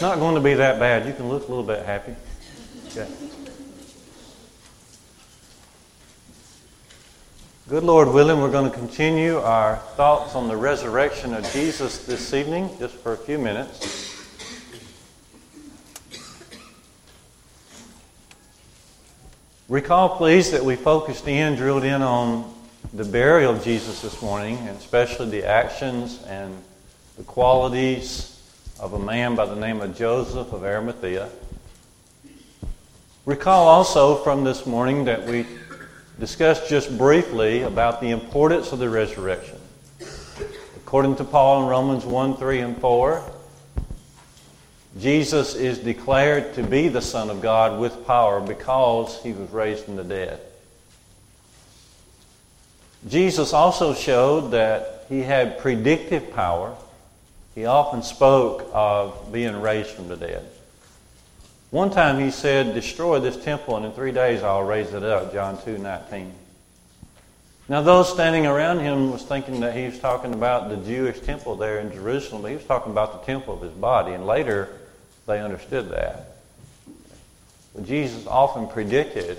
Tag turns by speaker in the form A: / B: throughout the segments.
A: It's not going to be that bad. You can look a little bit happy. Okay. Good Lord willing, we're going to continue our thoughts on the resurrection of Jesus this evening, just for a few minutes. Recall, please, that we focused in, drilled in on the burial of Jesus this morning, and especially the actions and the qualities of a man by the name of Joseph of Arimathea. Recall also from this morning that we discussed just briefly about the importance of the resurrection. According to Paul in Romans 1 3 and 4, Jesus is declared to be the Son of God with power because he was raised from the dead. Jesus also showed that he had predictive power. He often spoke of being raised from the dead. One time he said, Destroy this temple, and in three days I'll raise it up. John 2 19. Now, those standing around him was thinking that he was talking about the Jewish temple there in Jerusalem, but he was talking about the temple of his body, and later they understood that. But Jesus often predicted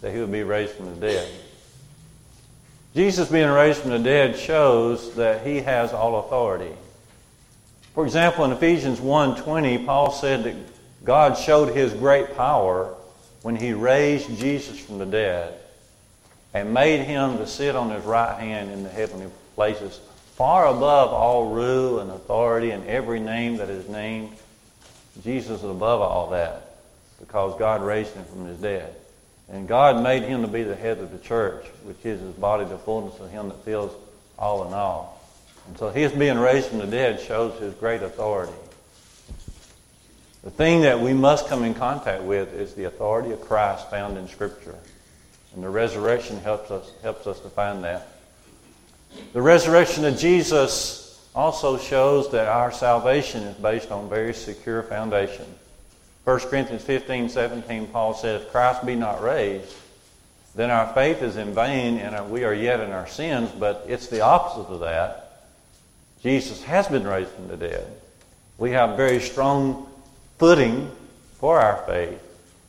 A: that he would be raised from the dead. Jesus being raised from the dead shows that he has all authority. For example, in Ephesians 1:20, Paul said that God showed his great power when he raised Jesus from the dead and made him to sit on his right hand in the heavenly places, far above all rule and authority and every name that is named. Jesus is above all that because God raised him from his dead. And God made him to be the head of the church, which is his body, the fullness of him that fills all in all. And so his being raised from the dead shows his great authority. The thing that we must come in contact with is the authority of Christ found in Scripture. And the resurrection helps us, helps us to find that. The resurrection of Jesus also shows that our salvation is based on very secure foundation. 1 Corinthians 15, 17, Paul says, If Christ be not raised, then our faith is in vain and we are yet in our sins, but it's the opposite of that. Jesus has been raised from the dead. We have very strong footing for our faith,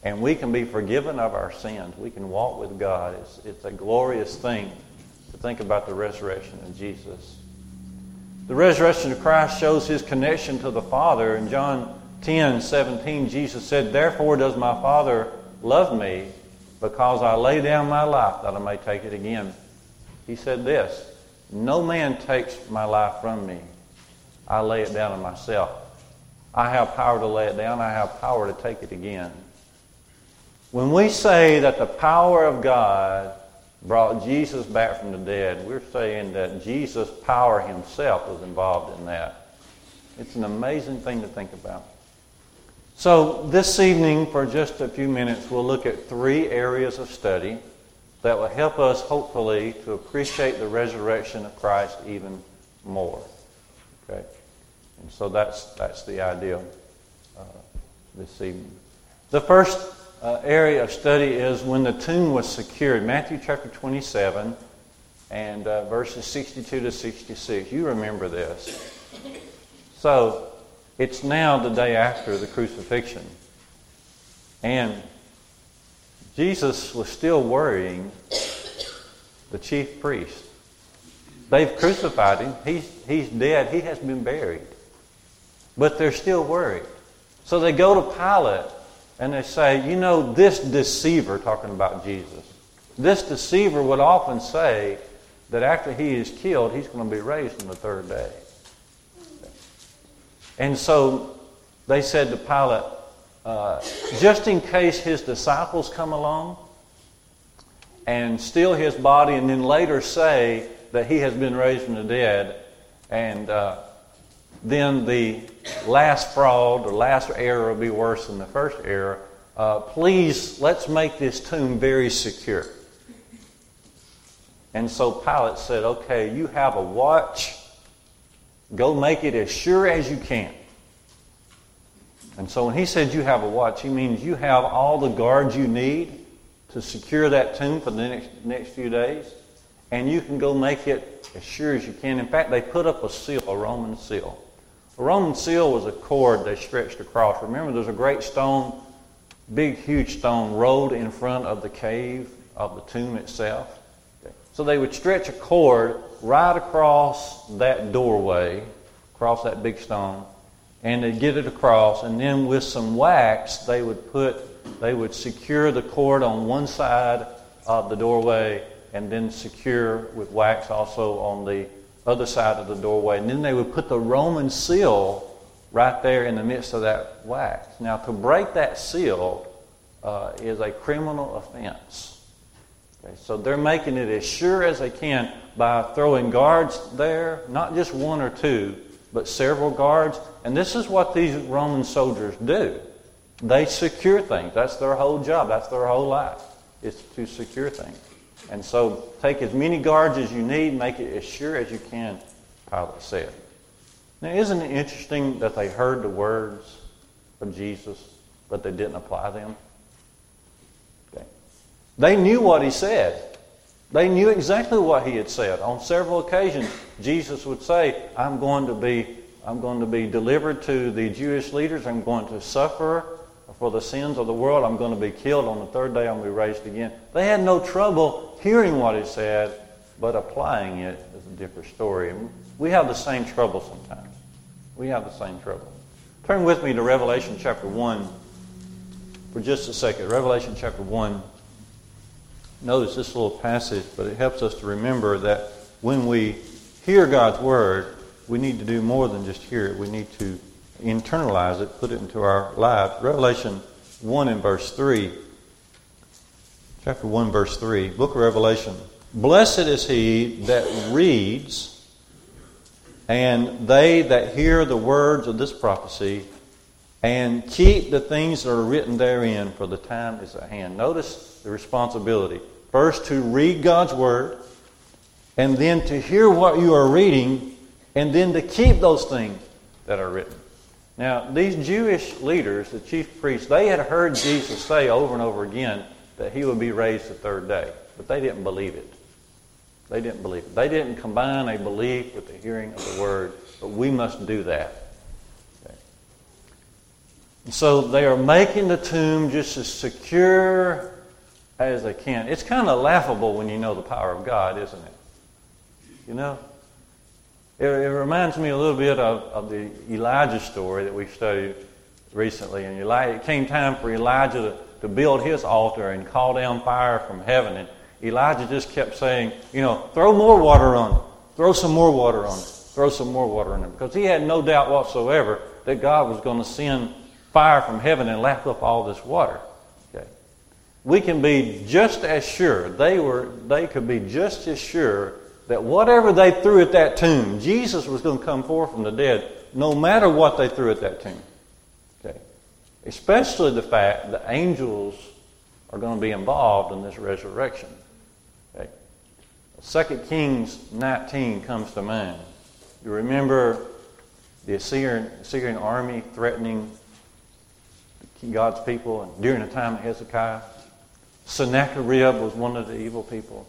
A: and we can be forgiven of our sins. We can walk with God. It's, it's a glorious thing to think about the resurrection of Jesus. The resurrection of Christ shows his connection to the Father. In John 10 17, Jesus said, Therefore does my Father love me, because I lay down my life that I may take it again. He said this No man takes my life from me, I lay it down of myself. I have power to lay it down. I have power to take it again. When we say that the power of God brought Jesus back from the dead, we're saying that Jesus' power himself was involved in that. It's an amazing thing to think about. So, this evening, for just a few minutes, we'll look at three areas of study that will help us, hopefully, to appreciate the resurrection of Christ even more. Okay? And so that's, that's the idea uh, this evening. The first uh, area of study is when the tomb was secured. Matthew chapter 27 and uh, verses 62 to 66. You remember this. So it's now the day after the crucifixion. And Jesus was still worrying the chief priest. They've crucified him. He's, he's dead. He has been buried but they're still worried. So they go to Pilate and they say, you know, this deceiver, talking about Jesus, this deceiver would often say that after he is killed, he's going to be raised on the third day. And so they said to Pilate, uh, just in case his disciples come along and steal his body and then later say that he has been raised from the dead, and uh, then the last fraud or last error will be worse than the first error. Uh, please, let's make this tomb very secure. And so Pilate said, okay, you have a watch. Go make it as sure as you can. And so when he said you have a watch, he means you have all the guards you need to secure that tomb for the next, next few days. And you can go make it as sure as you can. In fact, they put up a seal, a Roman seal A Roman seal was a cord they stretched across. Remember, there's a great stone, big, huge stone, rolled in front of the cave of the tomb itself. So they would stretch a cord right across that doorway, across that big stone, and they'd get it across, and then with some wax, they would put, they would secure the cord on one side of the doorway, and then secure with wax also on the other side of the doorway. And then they would put the Roman seal right there in the midst of that wax. Now, to break that seal uh, is a criminal offense. Okay, so they're making it as sure as they can by throwing guards there, not just one or two, but several guards. And this is what these Roman soldiers do. They secure things. That's their whole job. That's their whole life, is to secure things. And so take as many guards as you need, make it as sure as you can, Pilate said. Now, isn't it interesting that they heard the words of Jesus, but they didn't apply them? Okay. They knew what he said. They knew exactly what he had said. On several occasions, Jesus would say, I'm going to be, I'm going to be delivered to the Jewish leaders. I'm going to suffer for the sins of the world. I'm going to be killed. On the third day, I'm going to be raised again. They had no trouble hearing what he said, but applying it is a different story. we have the same trouble sometimes. We have the same trouble. Turn with me to Revelation chapter 1 for just a second. Revelation chapter 1. Notice this little passage, but it helps us to remember that when we hear God's word, we need to do more than just hear it. We need to internalize it, put it into our life. Revelation 1 and verse 3. Chapter 1, verse 3. Book of Revelation. Blessed is he that reads, and they that hear the words of this prophecy, and keep the things that are written therein, for the time is at hand. Notice the responsibility. First, to read God's word, and then to hear what you are reading, and then to keep those things that are written. Now, these Jewish leaders, the chief priests, they had heard Jesus say over and over again that he would be raised the third day, but they didn't believe it. They didn't believe it. They didn't combine a belief with the hearing of the word, but we must do that. So they are making the tomb just as secure as they can. It's kind of laughable when you know the power of God, isn't it? You know? It, it, reminds me a little bit of, of the Elijah story that we studied recently. And Elijah, it came time for Elijah to, to build his altar and call down fire from heaven. And Elijah just kept saying, you know, throw more water on it. Throw some more water on it. Throw some more water on it. Because he had no doubt whatsoever that God was going to send fire from heaven and lap up all this water. We can be just as sure, they, were, they could be just as sure that whatever they threw at that tomb, Jesus was going to come forth from the dead, no matter what they threw at that tomb. Okay. Especially the fact that angels are going to be involved in this resurrection. Okay. 2 Kings 19 comes to mind. You remember the Assyrian, Assyrian army threatening God's people during the time of Hezekiah. Sennacherib was one of the evil people.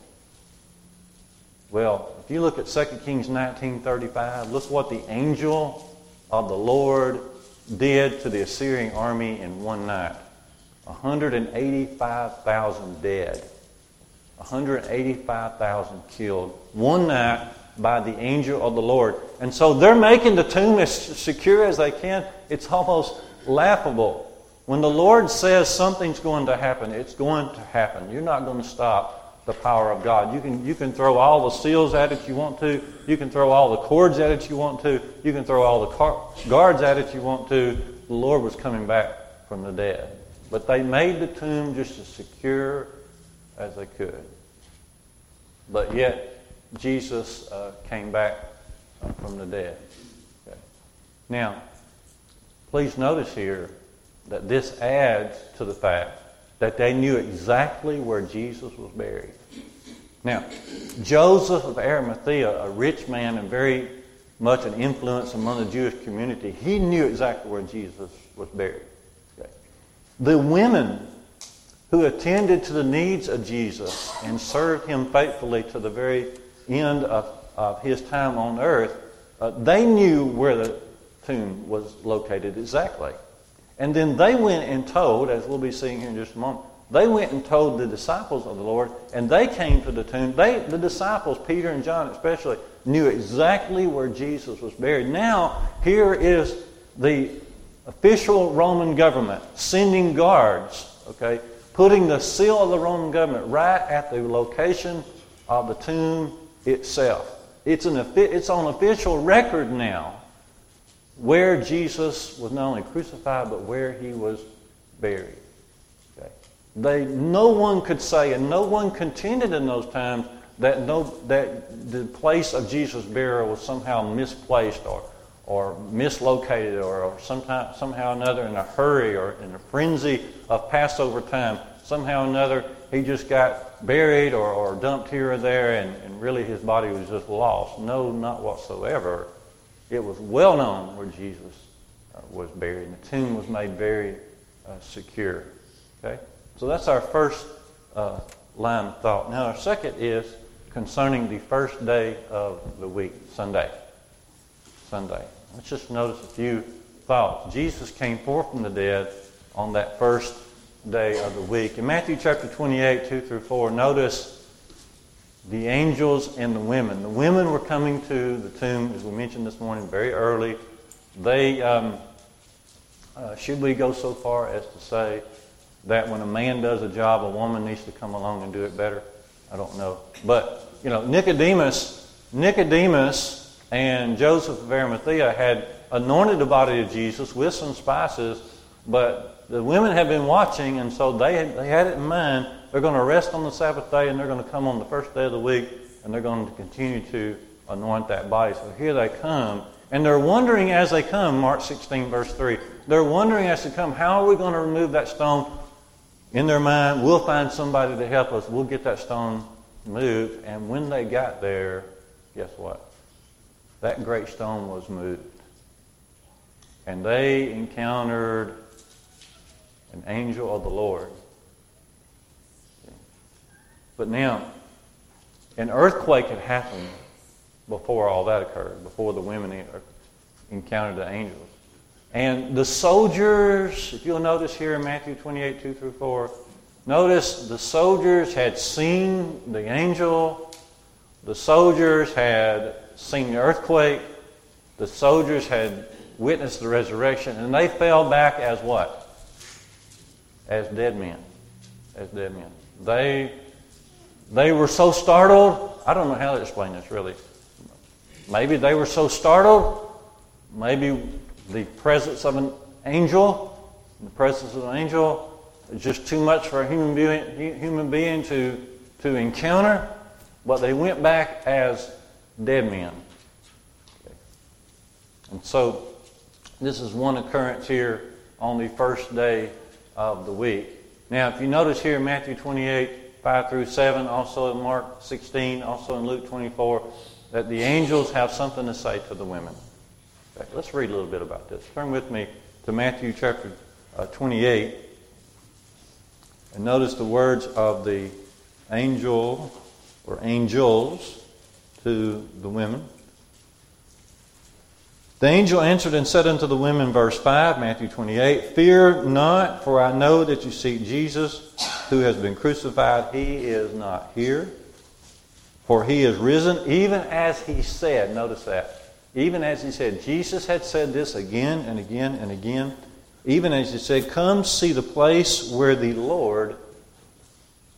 A: Well, if you look at 2 Kings 19:35, look what the angel of the Lord did to the Assyrian army in one night. 185,000 dead. 185,000 killed. One night by the angel of the Lord. And so they're making the tomb as secure as they can. It's almost laughable. When the Lord says something's going to happen, it's going to happen. You're not going to stop the power of God. You can, you can throw all the seals at it you want to. You can throw all the cords at it you want to. You can throw all the car- guards at it you want to. The Lord was coming back from the dead. But they made the tomb just as secure as they could. But yet, Jesus uh, came back uh, from the dead. Okay. Now, please notice here that this adds to the fact that they knew exactly where Jesus was buried. Now, Joseph of Arimathea, a rich man and very much an influence among the Jewish community, he knew exactly where Jesus was buried. Okay. The women who attended to the needs of Jesus and served him faithfully to the very end of, of his time on earth, uh, they knew where the tomb was located exactly. And then they went and told, as we'll be seeing here in just a moment, they went and told the disciples of the Lord, and they came to the tomb. They, the disciples, Peter and John especially, knew exactly where Jesus was buried. Now, here is the official Roman government sending guards, okay, putting the seal of the Roman government right at the location of the tomb itself. It's, an, it's on official record now where Jesus was not only crucified, but where he was buried. Okay. They, no one could say, and no one contended in those times, that, no, that the place of Jesus' burial was somehow misplaced or, or mislocated or, or sometime, somehow another in a hurry or in a frenzy of Passover time. Somehow or another, he just got buried or, or dumped here or there, and, and really his body was just lost. No, not whatsoever. It was well known where Jesus uh, was buried, and the tomb was made very uh, secure. Okay? So that's our first uh, line of thought. Now, our second is concerning the first day of the week, Sunday. Sunday. Let's just notice a few thoughts. Jesus came forth from the dead on that first day of the week. In Matthew chapter 28, 2 through 4, notice the angels and the women. The women were coming to the tomb, as we mentioned this morning, very early. They, um, uh, should we go so far as to say that when a man does a job, a woman needs to come along and do it better? I don't know. But, you know, Nicodemus, Nicodemus and Joseph of Arimathea had anointed the body of Jesus with some spices, but the women had been watching, and so they had, they had it in mind they're going to rest on the Sabbath day and they're going to come on the first day of the week and they're going to continue to anoint that body. So here they come. And they're wondering as they come, Mark 16, verse 3, they're wondering as they come, how are we going to remove that stone? In their mind, we'll find somebody to help us. We'll get that stone moved. And when they got there, guess what? That great stone was moved. And they encountered an angel of the Lord but now, an earthquake had happened before all that occurred, before the women encountered the angels. And the soldiers, if you'll notice here in Matthew 28, 2 through 4, notice the soldiers had seen the angel, the soldiers had seen the earthquake, the soldiers had witnessed the resurrection, and they fell back as what? As dead men. As dead men. They they were so startled. I don't know how to explain this really. Maybe they were so startled. Maybe the presence of an angel, the presence of an angel, is just too much for a human being, human being to, to encounter. But they went back as dead men. And so this is one occurrence here on the first day of the week. Now, if you notice here in Matthew 28, 5 through 7, also in Mark 16, also in Luke 24, that the angels have something to say to the women. Okay, let's read a little bit about this. Turn with me to Matthew chapter uh, 28 and notice the words of the angel or angels to the women. The angel answered and said unto the women, verse 5, Matthew 28, Fear not, for I know that you seek Jesus, who has been crucified. He is not here, for he is risen, even as he said. Notice that. Even as he said. Jesus had said this again and again and again. Even as he said, Come see the place where the Lord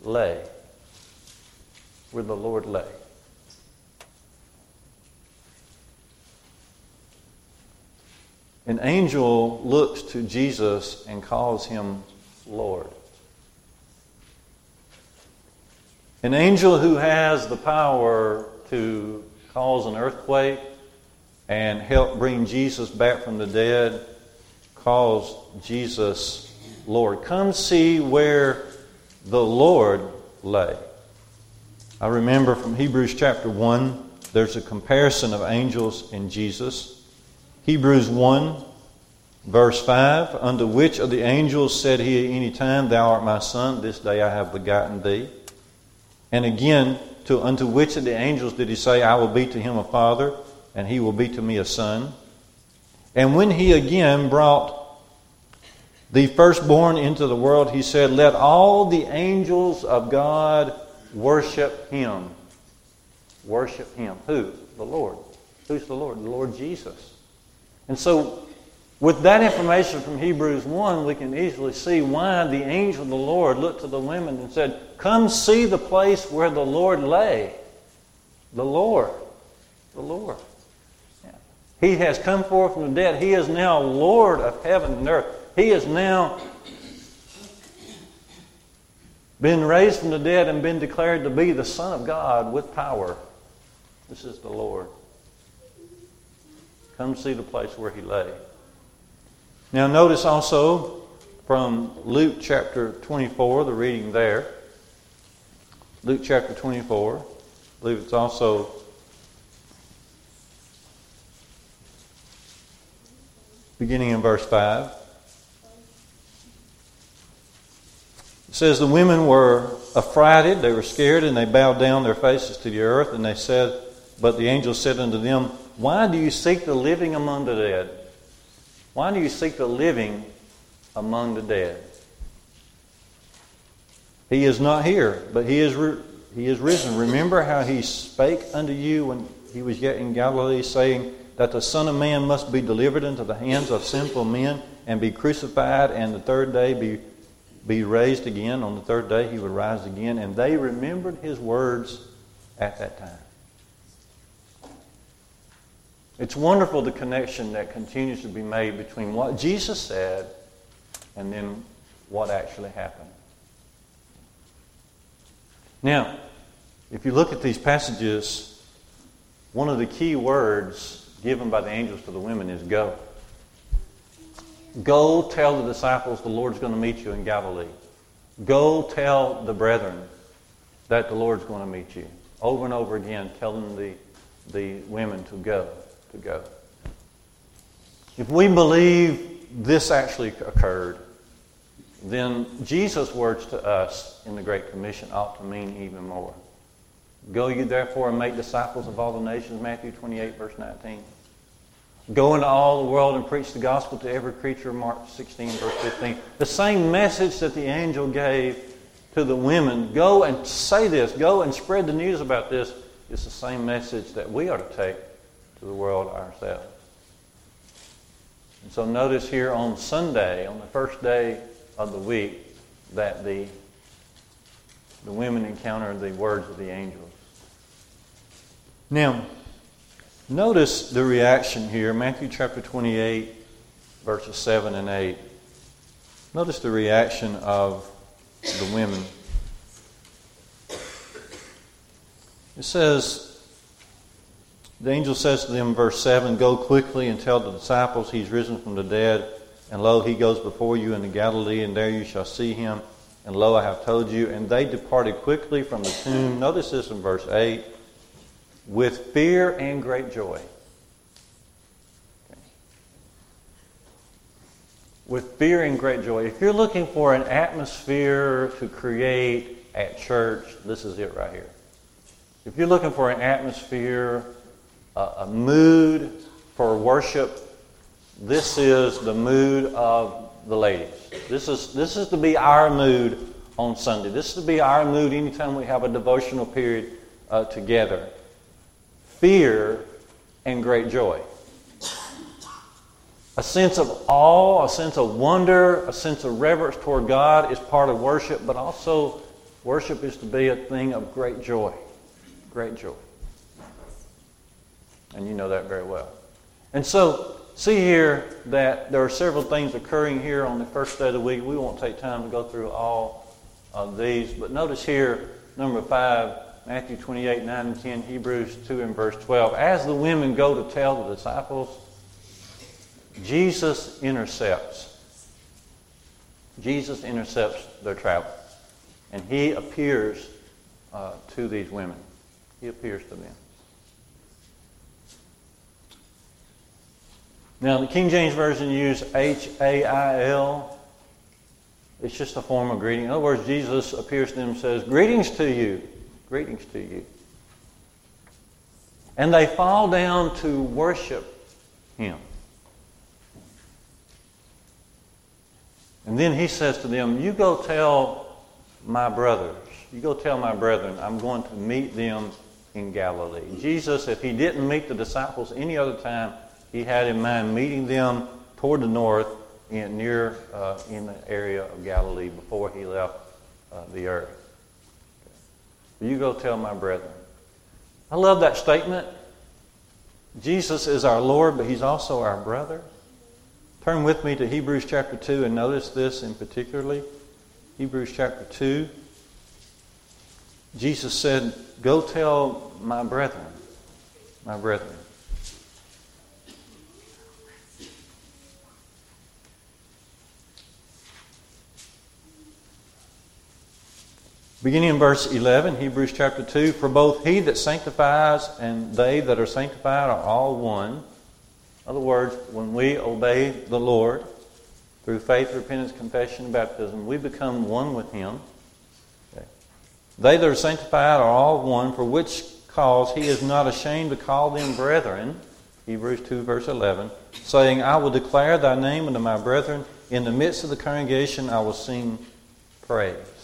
A: lay. Where the Lord lay. An angel looks to Jesus and calls him Lord. An angel who has the power to cause an earthquake and help bring Jesus back from the dead calls Jesus Lord. Come see where the Lord lay. I remember from Hebrews chapter 1, there's a comparison of angels and Jesus. Hebrews 1, verse 5 Unto which of the angels said he at any time, Thou art my son, this day I have begotten thee? And again, to unto which of the angels did he say, I will be to him a father, and he will be to me a son? And when he again brought the firstborn into the world, he said, Let all the angels of God worship him. Worship him. Who? The Lord. Who's the Lord? The Lord Jesus. And so, with that information from Hebrews 1, we can easily see why the angel of the Lord looked to the women and said, Come see the place where the Lord lay. The Lord. The Lord. He has come forth from the dead. He is now Lord of heaven and earth. He has now been raised from the dead and been declared to be the Son of God with power. This is the Lord. Come see the place where he lay. Now, notice also from Luke chapter 24, the reading there. Luke chapter 24. I believe it's also beginning in verse 5. It says, The women were affrighted, they were scared, and they bowed down their faces to the earth, and they said, But the angel said unto them, Why do you seek the living among the dead? Why do you seek the living among the dead? He is not here, but he is, he is risen. Remember how he spake unto you when he was yet in Galilee, saying that the Son of Man must be delivered into the hands of sinful men and be crucified, and the third day be be raised again. On the third day, he would rise again. And they remembered his words at that time. It's wonderful the connection that continues to be made between what Jesus said and then what actually happened. Now, if you look at these passages, one of the key words given by the angels to the women is go. Go tell the disciples the Lord's going to meet you in Galilee. Go tell the brethren that the Lord's going to meet you. Over and over again, telling the, the women to go, to go. If we believe this actually occurred, then Jesus' words to us in the Great Commission ought to mean even more. Go you therefore and make disciples of all the nations, Matthew 28, verse 19. Go into all the world and preach the gospel to every creature, Mark 16, verse 15. The same message that the angel gave to the women go and say this, go and spread the news about this, is the same message that we ought to take to the world ourselves. And so notice here on Sunday, on the first day of the week, that the, the women encounter the words of the angels. Now, Notice the reaction here, Matthew chapter 28, verses 7 and 8. Notice the reaction of the women. It says, the angel says to them, verse 7 Go quickly and tell the disciples he's risen from the dead, and lo, he goes before you into Galilee, and there you shall see him. And lo, I have told you. And they departed quickly from the tomb. Notice this in verse 8 with fear and great joy. With fear and great joy. If you're looking for an atmosphere to create at church, this is it right here. If you're looking for an atmosphere, a, mood for worship, this is the mood of the ladies. This is, this is to be our mood on Sunday. This is to be our mood anytime we have a devotional period uh, together fear, and great joy. A sense of awe, a sense of wonder, a sense of reverence toward God is part of worship, but also worship is to be a thing of great joy. Great joy. And you know that very well. And so, see here that there are several things occurring here on the first day of the week. We won't take time to go through all of these, but notice here, number five, Matthew 28, 9 and 10, Hebrews 2 and verse 12. As the women go to tell the disciples, Jesus intercepts. Jesus intercepts their travel. And he appears uh, to these women. He appears to them. Now, the King James Version used H A I L. It's just a form of greeting. In other words, Jesus appears to them and says, Greetings to you. Greetings to you. And they fall down to worship him. And then he says to them, You go tell my brothers, you go tell my brethren, I'm going to meet them in Galilee. Jesus, if he didn't meet the disciples any other time, he had in mind meeting them toward the north in, near uh, in the area of Galilee before he left uh, the earth. Okay. You go tell my brethren. I love that statement. Jesus is our Lord, but he's also our brother. Turn with me to Hebrews chapter 2 and notice this in particularly. Hebrews chapter 2. Jesus said, Go tell my brethren, my brethren. Beginning in verse 11, Hebrews chapter 2 For both he that sanctifies and they that are sanctified are all one. In other words, when we obey the Lord through faith, repentance, confession, and baptism, we become one with him. Okay. They that are sanctified are all one, for which cause he is not ashamed to call them brethren. Hebrews 2, verse 11, saying, I will declare thy name unto my brethren. In the midst of the congregation I will sing praise.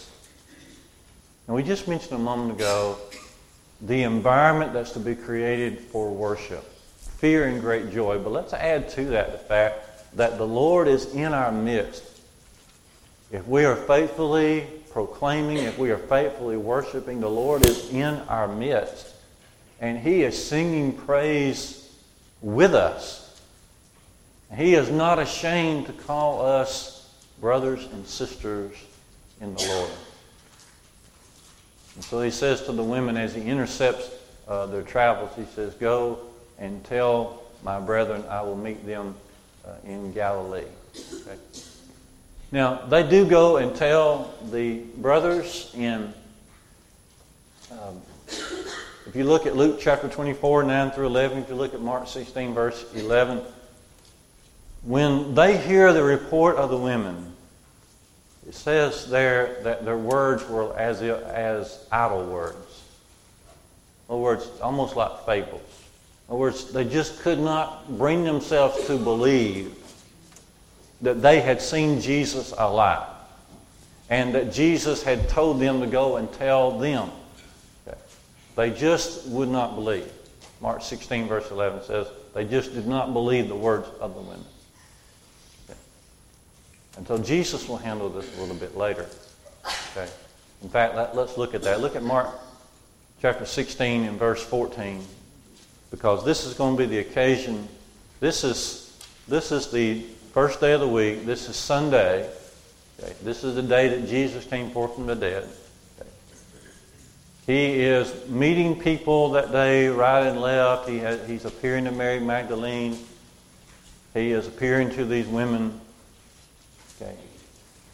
A: And we just mentioned a moment ago the environment that's to be created for worship fear and great joy. But let's add to that the fact that the Lord is in our midst. If we are faithfully proclaiming, if we are faithfully worshiping, the Lord is in our midst. And He is singing praise with us. He is not ashamed to call us brothers and sisters in the Lord. And so he says to the women as he intercepts uh, their travels, he says, Go and tell my brethren I will meet them uh, in Galilee. Okay? Now, they do go and tell the brothers in, um, if you look at Luke chapter 24, 9 through 11, if you look at Mark 16, verse 11, when they hear the report of the women, it says there that their words were as, as idle words. In other words, almost like fables. In other words, they just could not bring themselves to believe that they had seen Jesus alive and that Jesus had told them to go and tell them. They just would not believe. Mark 16, verse 11 says, they just did not believe the words of the women. And so Jesus will handle this a little bit later. Okay. In fact, let, us look at that. Look at Mark chapter 16 and verse 14, because this is going to be the occasion. This is this is the first day of the week. This is Sunday. Okay. This is the day that Jesus came forth from the dead. Okay. He is meeting people that day, right and left. He has, he's appearing to Mary Magdalene. He is appearing to these women Okay.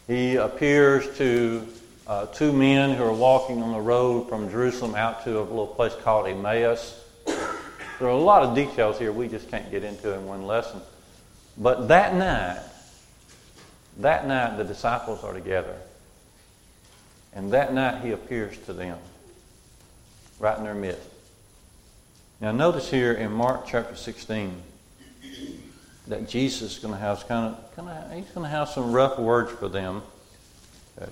A: He appears to uh, two men who are walking on the road from Jerusalem out to a little place called Emmaus. There are a lot of details here we just can't get into in one lesson. But that night, that night the disciples are together. And that night he appears to them, right in their midst. Now notice here in Mark chapter 16, that Jesus is going to have kind of, kind of he's going to have some rough words for them. Okay.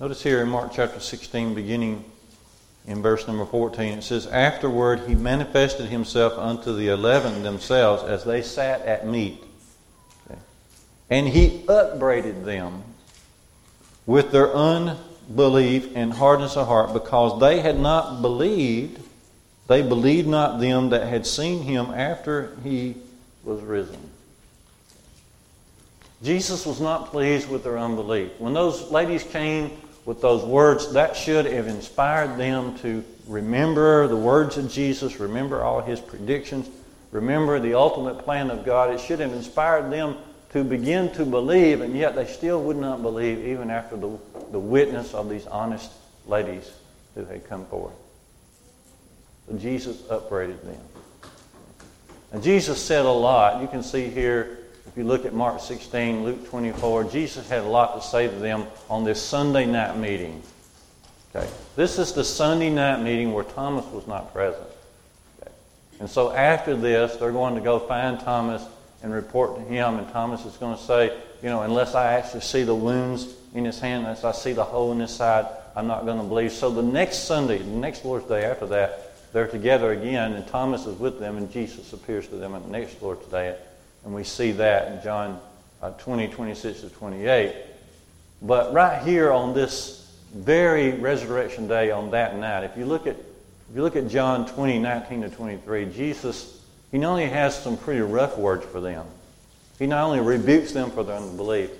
A: Notice here in Mark chapter 16, beginning in verse number 14, it says, Afterward he manifested himself unto the eleven themselves as they sat at meat. Okay. And he upbraided them with their unbelief and hardness of heart because they had not believed, they believed not them that had seen him after he was risen. Jesus was not pleased with their unbelief. When those ladies came with those words, that should have inspired them to remember the words of Jesus, remember all his predictions, remember the ultimate plan of God. It should have inspired them to begin to believe, and yet they still would not believe even after the, the witness of these honest ladies who had come forth. Jesus upbraided them. And Jesus said a lot. You can see here, if you look at Mark 16, Luke 24, Jesus had a lot to say to them on this Sunday night meeting. Okay. This is the Sunday night meeting where Thomas was not present. Okay. And so after this, they're going to go find Thomas and report to him, and Thomas is going to say, you know, unless I actually see the wounds in his hand, unless I see the hole in his side, I'm not going to believe. So the next Sunday, the next Lord's Day after that, they're together again, and Thomas is with them, and Jesus appears to them at the next Lord's Day. And we see that in John uh, 20, 26 to 28. But right here on this very resurrection day on that night, if you look at if you look at John 20, 19 to 23, Jesus, he not only has some pretty rough words for them, he not only rebukes them for their unbelief,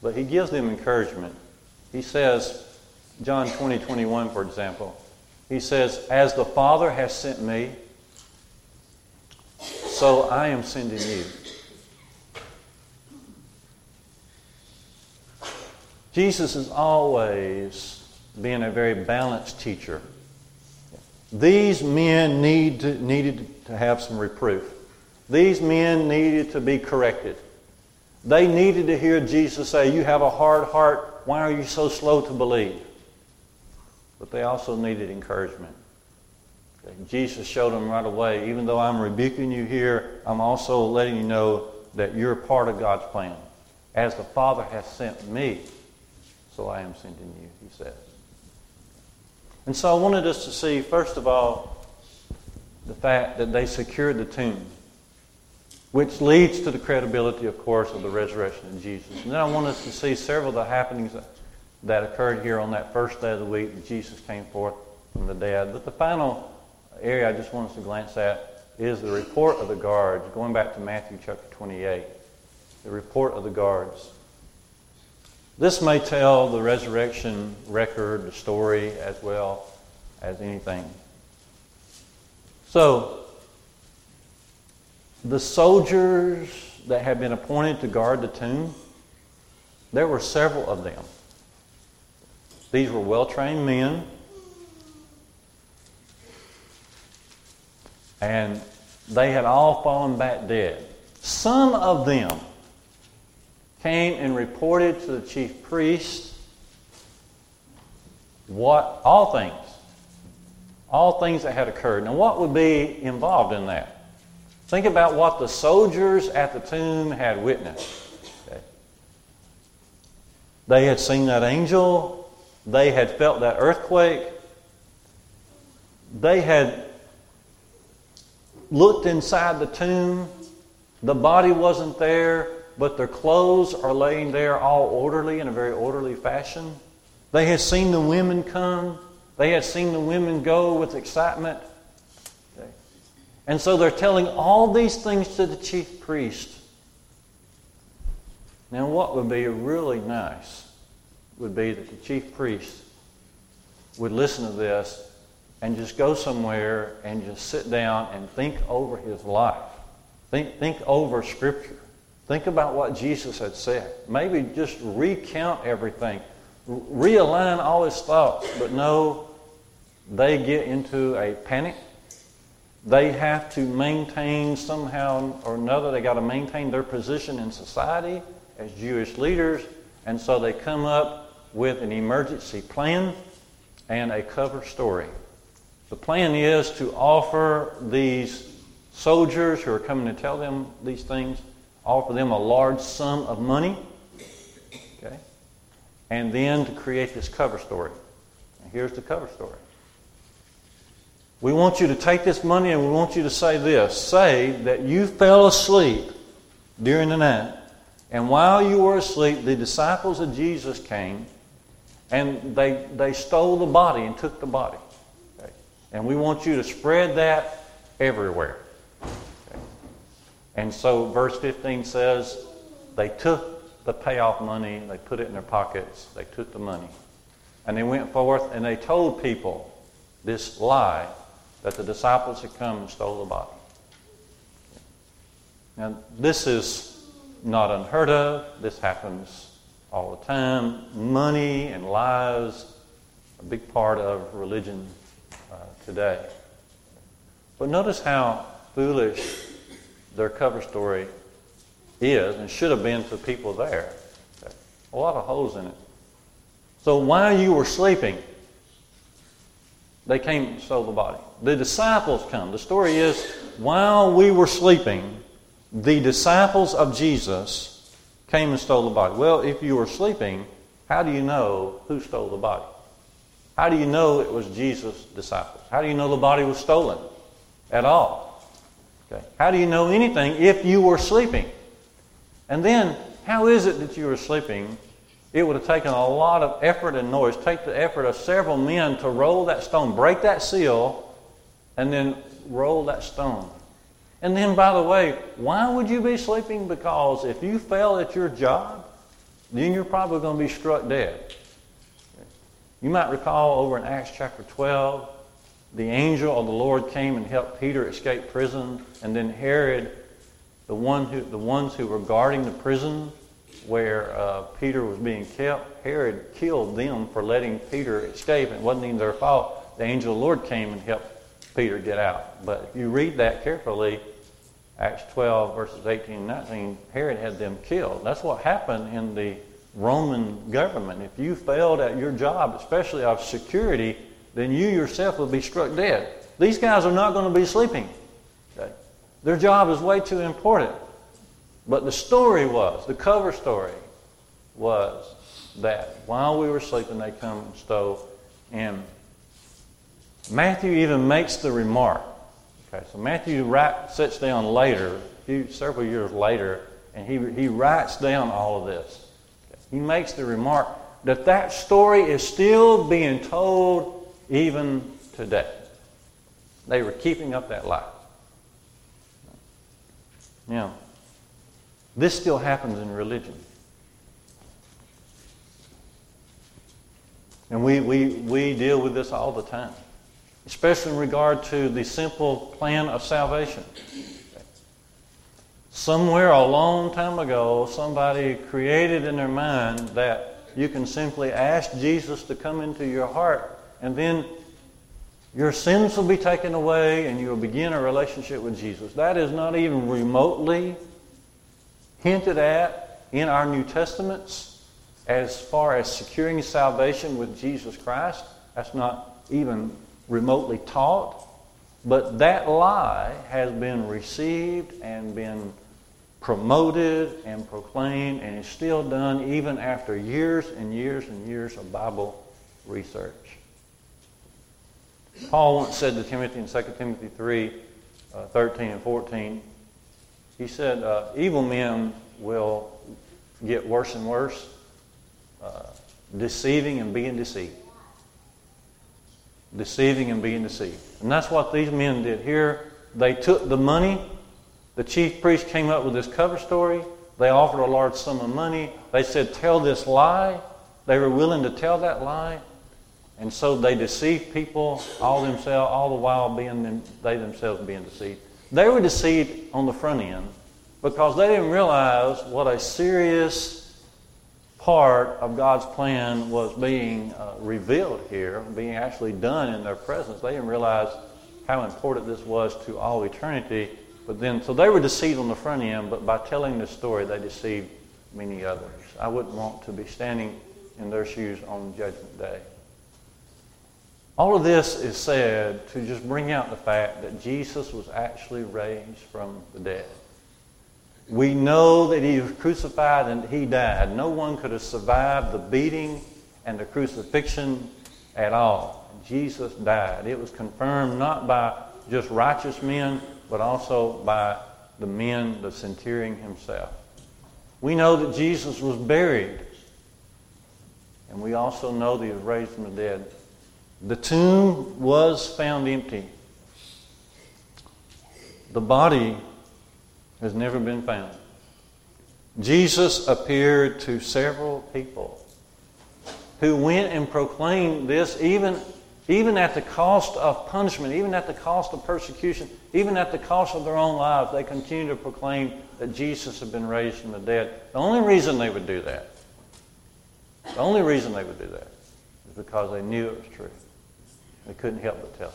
A: but he gives them encouragement. He says, John 20, 21, for example, he says, As the Father has sent me, so I am sending you. Jesus is always being a very balanced teacher. These men need to, needed to have some reproof. These men needed to be corrected. They needed to hear Jesus say, You have a hard heart. Why are you so slow to believe? But they also needed encouragement. Okay. Jesus showed them right away, even though I'm rebuking you here, I'm also letting you know that you're part of God's plan. As the Father has sent me, so I am sending you, he says. And so I wanted us to see, first of all, the fact that they secured the tomb, which leads to the credibility, of course, of the resurrection of Jesus. And then I want us to see several of the happenings that, that occurred here on that first day of the week that Jesus came forth from the dead. But the final area I just want us to glance at is the report of the guards, going back to Matthew chapter 28. The report of the guards. This may tell the resurrection record, the story, as well as anything. So, the soldiers that had been appointed to guard the tomb, there were several of them. These were well trained men. And they had all fallen back dead. Some of them came and reported to the chief priest what all things, all things that had occurred. Now, what would be involved in that? Think about what the soldiers at the tomb had witnessed. Okay. They had seen that angel. They had felt that earthquake. They had looked inside the tomb. The body wasn't there but their clothes are laying there all orderly in a very orderly fashion. They had seen the women come. They had seen the women go with excitement. Okay. And so they're telling all these things to the chief priest. Now, what would be really nice would be that the chief priest would listen to this and just go somewhere and just sit down and think over his life. Think, think over Scripture. Think about what Jesus had said. Maybe just recount everything, realign all his thoughts. But no, they get into a panic. They have to maintain somehow or another, they got to maintain their position in society as Jewish leaders. And so they come up with an emergency plan and a cover story. The plan is to offer these soldiers who are coming to tell them these things offer them a large sum of money, okay, and then to create this cover story. And here's the cover story. We want you to take this money and we want you to say this say that you fell asleep during the night, and while you were asleep, the disciples of Jesus came and they, they stole the body and took the body. Okay? And we want you to spread that everywhere. And so verse 15 says, they took the payoff money, they put it in their pockets, they took the money. And they went forth and they told people this lie that the disciples had come and stole the body. Now, this is not unheard of. This happens all the time. Money and lies, a big part of religion uh, today. But notice how foolish their cover story is and should have been to people there. A lot of holes in it. So while you were sleeping, they came and stole the body. The disciples come. The story is while we were sleeping, the disciples of Jesus came and stole the body. Well, if you were sleeping, how do you know who stole the body? How do you know it was Jesus' disciples? How do you know the body was stolen at all? Okay. How do you know anything if you were sleeping? And then, how is it that you were sleeping? It would have taken a lot of effort and noise, take the effort of several men to roll that stone, break that seal, and then roll that stone. And then, by the way, why would you be sleeping? Because if you fail at your job, then you're probably going to be struck dead. You might recall over in Acts chapter 12, the angel of the Lord came and helped Peter escape prison, and then Herod, the, one who, the ones who were guarding the prison where uh, Peter was being kept, Herod killed them for letting Peter escape. It wasn't even their fault. The angel of the Lord came and helped Peter get out. But if you read that carefully, Acts 12, verses 18 and 19, Herod had them killed. That's what happened in the Roman government. If you failed at your job, especially of security, then you yourself would be struck dead. These guys are not going to be sleeping. Okay? Their job is way too important. But the story was, the cover story was that while we were sleeping, they come and stole. And Matthew even makes the remark. Okay, so Matthew write, sits down later, few, several years later, and he, he writes down all of this. He makes the remark that that story is still being told even today. They were keeping up that lie. Now, this still happens in religion. And we, we, we deal with this all the time especially in regard to the simple plan of salvation. Somewhere a long time ago, somebody created in their mind that you can simply ask Jesus to come into your heart, and then your sins will be taken away, and you'll begin a relationship with Jesus. That is not even remotely hinted at in our New Testaments as far as securing salvation with Jesus Christ. That's not even remotely taught, but that lie has been received and been promoted and proclaimed and is still done even after years and years and years of Bible research. Paul once said to Timothy in 2 Timothy 3 uh, 13 and 14, he said, uh, Evil men will get worse and worse, uh, deceiving and being deceived deceiving and being deceived. And that's what these men did here. They took the money. The chief priest came up with this cover story. They offered a large sum of money. They said, Tell this lie. They were willing to tell that lie. And so they deceived people all themselves, all the while being them, they themselves being deceived. They were deceived on the front end because they didn't realize what a serious part of God's plan was being uh, revealed here, being actually done in their presence. They didn't realize how important this was to all eternity. But then, so they were deceived on the front end, but by telling this story, they deceived many others. I wouldn't want to be standing in their shoes on Judgment Day. All of this is said to just bring out the fact that Jesus was actually raised from the dead. We know that he was crucified and he died. No one could have survived the beating and the crucifixion at all. Jesus died. It was confirmed not by just righteous men, but also by the men, the centurion himself. We know that Jesus was buried. And we also know that he was raised from the dead. The tomb was found empty. The body has never been found. Jesus appeared to several people who went and proclaimed this even, even at the cost of punishment, even at the cost of persecution, even at the cost of their own lives. They continued to proclaim that Jesus had been raised from the dead. The only reason they would do that, the only reason they would do that is because they knew it was true. They couldn't help but tell.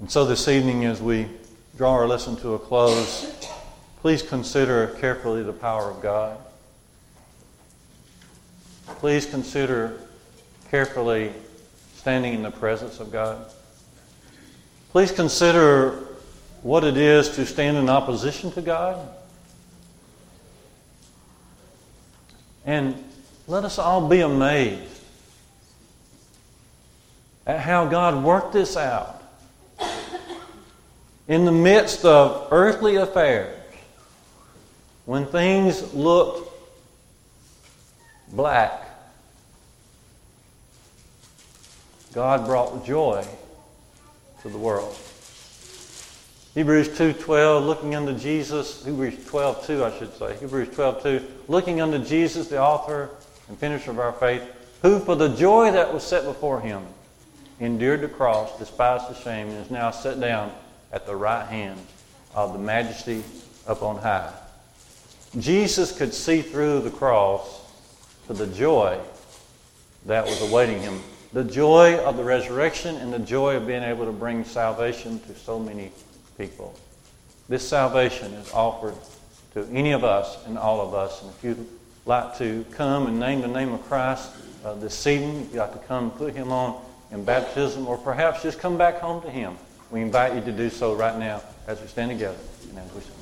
A: And so this evening, as we draw our lesson to a close, please consider carefully the power of God. Please consider carefully standing in the presence of God. Please consider what it is to stand in opposition to God. And let us all be amazed at how God worked this out in the midst of earthly affairs, when things looked black, God brought joy to the world. Hebrews 2.12, looking unto Jesus, Hebrews 12.2 I should say, Hebrews 12.2, looking unto Jesus, the author and finisher of our faith, who for the joy that was set before him endured the cross, despised the shame, and is now set down at the right hand of the majesty up on high. Jesus could see through the cross to the joy that was awaiting him. The joy of the resurrection and the joy of being able to bring salvation to so many people. This salvation is offered to any of us and all of us. And if you'd like to come and name the name of Christ uh, this evening, you'd like to come and put him on in baptism, or perhaps just come back home to him, we invite you to do so right now as we stand together and as we sing.